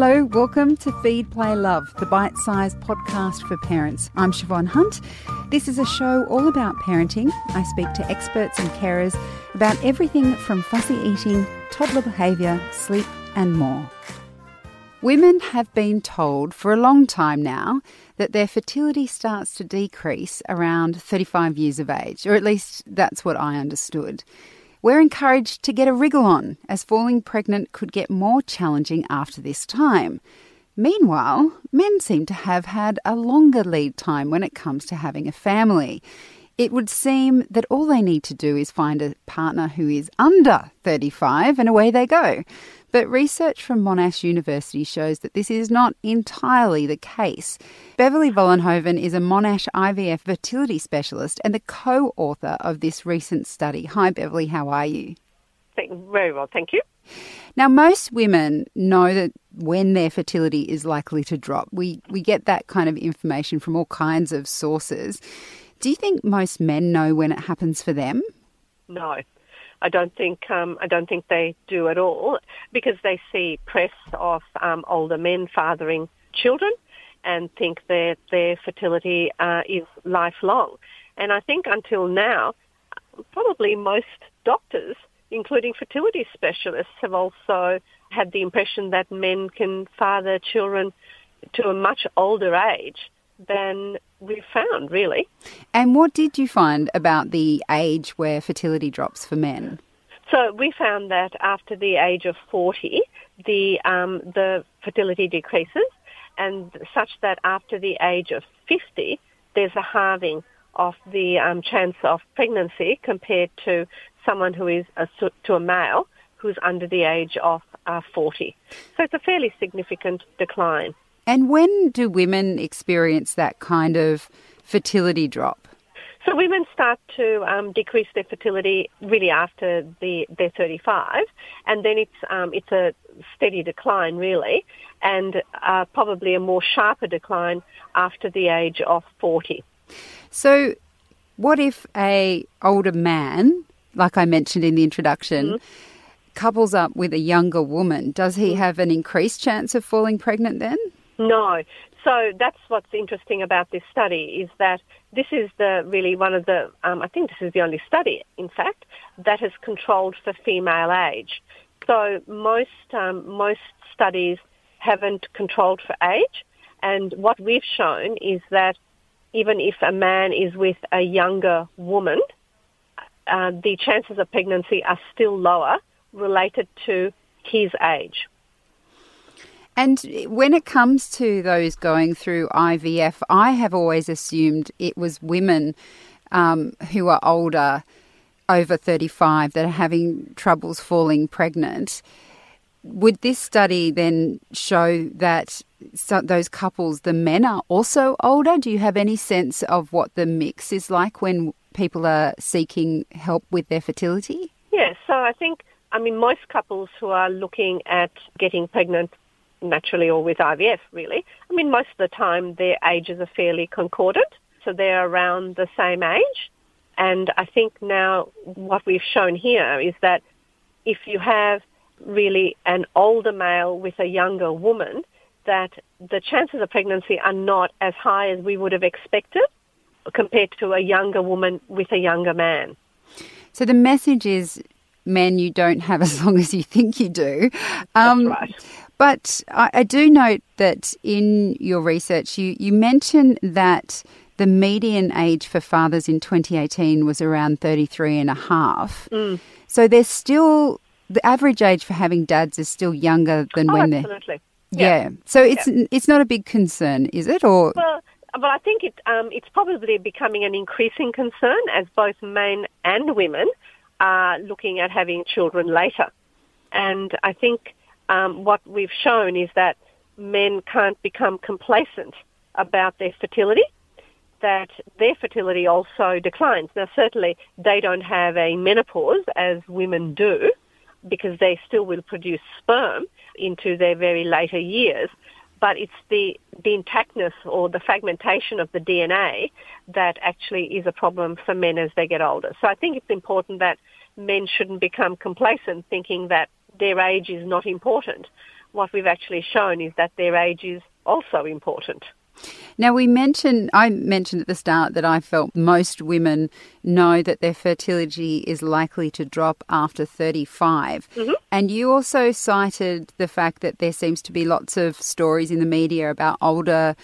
Hello, welcome to Feed, Play, Love, the bite sized podcast for parents. I'm Siobhan Hunt. This is a show all about parenting. I speak to experts and carers about everything from fussy eating, toddler behaviour, sleep, and more. Women have been told for a long time now that their fertility starts to decrease around 35 years of age, or at least that's what I understood. We're encouraged to get a wriggle on, as falling pregnant could get more challenging after this time. Meanwhile, men seem to have had a longer lead time when it comes to having a family. It would seem that all they need to do is find a partner who is under 35 and away they go. But research from Monash University shows that this is not entirely the case. Beverly Vollenhoven is a Monash IVF fertility specialist and the co author of this recent study. Hi, Beverly, how are you? Very well, thank you. Now, most women know that when their fertility is likely to drop. We, we get that kind of information from all kinds of sources. Do you think most men know when it happens for them? No. I don't think um, I don't think they do at all because they see press of um, older men fathering children and think that their fertility uh, is lifelong. And I think until now, probably most doctors, including fertility specialists, have also had the impression that men can father children to a much older age than we've found, really. And what did you find about the age where fertility drops for men? So we found that after the age of 40, the, um, the fertility decreases, and such that after the age of 50, there's a halving of the um, chance of pregnancy compared to someone who is a, to a male who's under the age of uh, 40. So it's a fairly significant decline. And when do women experience that kind of fertility drop? So women start to um, decrease their fertility really after the, they're 35, and then it's um, it's a steady decline really, and uh, probably a more sharper decline after the age of 40. So, what if a older man, like I mentioned in the introduction, mm-hmm. couples up with a younger woman? Does he mm-hmm. have an increased chance of falling pregnant then? No. So that's what's interesting about this study is that this is the really one of the, um, I think this is the only study, in fact, that has controlled for female age. So most, um, most studies haven't controlled for age. And what we've shown is that even if a man is with a younger woman, uh, the chances of pregnancy are still lower related to his age. And when it comes to those going through IVF, I have always assumed it was women um, who are older, over 35, that are having troubles falling pregnant. Would this study then show that so those couples, the men are also older? Do you have any sense of what the mix is like when people are seeking help with their fertility? Yes, so I think, I mean, most couples who are looking at getting pregnant naturally or with IVF, really. I mean, most of the time their ages are fairly concordant, so they're around the same age. And I think now what we've shown here is that if you have really an older male with a younger woman, that the chances of pregnancy are not as high as we would have expected compared to a younger woman with a younger man. So the message is men, you don't have as long as you think you do. Um, That's right. But I, I do note that in your research, you, you mention that the median age for fathers in 2018 was around 33 and a half. Mm. So there's still, the average age for having dads is still younger than oh, when absolutely. they're. Yeah. yeah. So it's yeah. it's not a big concern, is it? Or well, well, I think it um, it's probably becoming an increasing concern as both men and women are looking at having children later, and I think um, what we've shown is that men can't become complacent about their fertility, that their fertility also declines. Now, certainly they don't have a menopause as women do because they still will produce sperm into their very later years, but it's the, the intactness or the fragmentation of the DNA that actually is a problem for men as they get older. So I think it's important that men shouldn't become complacent thinking that their age is not important. what we've actually shown is that their age is also important. Now, we mentioned, I mentioned at the start that I felt most women know that their fertility is likely to drop after 35. Mm-hmm. And you also cited the fact that there seems to be lots of stories in the media about older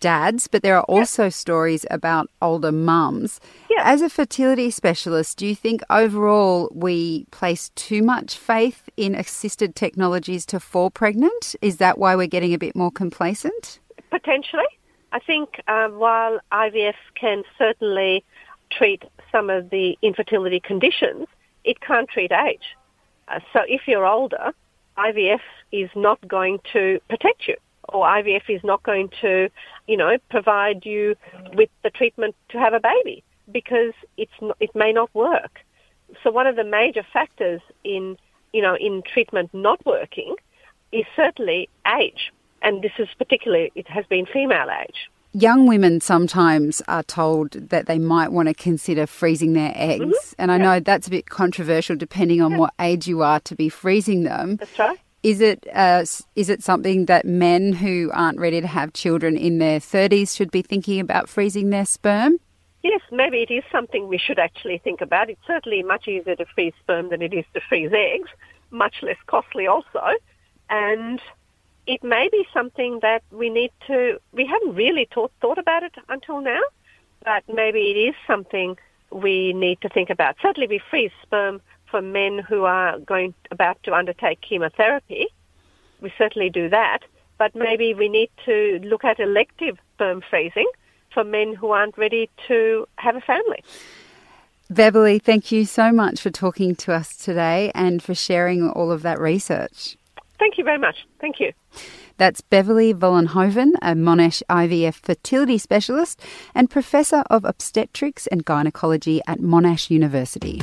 dads, but there are also stories about older mums. Yeah. As a fertility specialist, do you think overall we place too much faith in assisted technologies to fall pregnant? Is that why we're getting a bit more complacent? Potentially. I think uh, while IVF can certainly treat some of the infertility conditions, it can't treat age. Uh, so if you're older, IVF is not going to protect you or IVF is not going to, you know, provide you with the treatment to have a baby because it's not, it may not work. So one of the major factors in, you know, in treatment not working is certainly age. And this is particularly, it has been female age. Young women sometimes are told that they might want to consider freezing their eggs. Mm-hmm. And I know that's a bit controversial depending on what age you are to be freezing them. That's right. Is it uh, is it something that men who aren't ready to have children in their 30s should be thinking about freezing their sperm? Yes, maybe it is something we should actually think about. It's certainly much easier to freeze sperm than it is to freeze eggs, much less costly also. And it may be something that we need to, we haven't really thought, thought about it until now, but maybe it is something we need to think about. Certainly we freeze sperm for men who are going about to undertake chemotherapy. We certainly do that, but maybe we need to look at elective sperm freezing for men who aren't ready to have a family. Beverly, thank you so much for talking to us today and for sharing all of that research. Thank you very much. Thank you. That's Beverly Vollenhoven, a Monash IVF fertility specialist and Professor of Obstetrics and Gynecology at Monash University.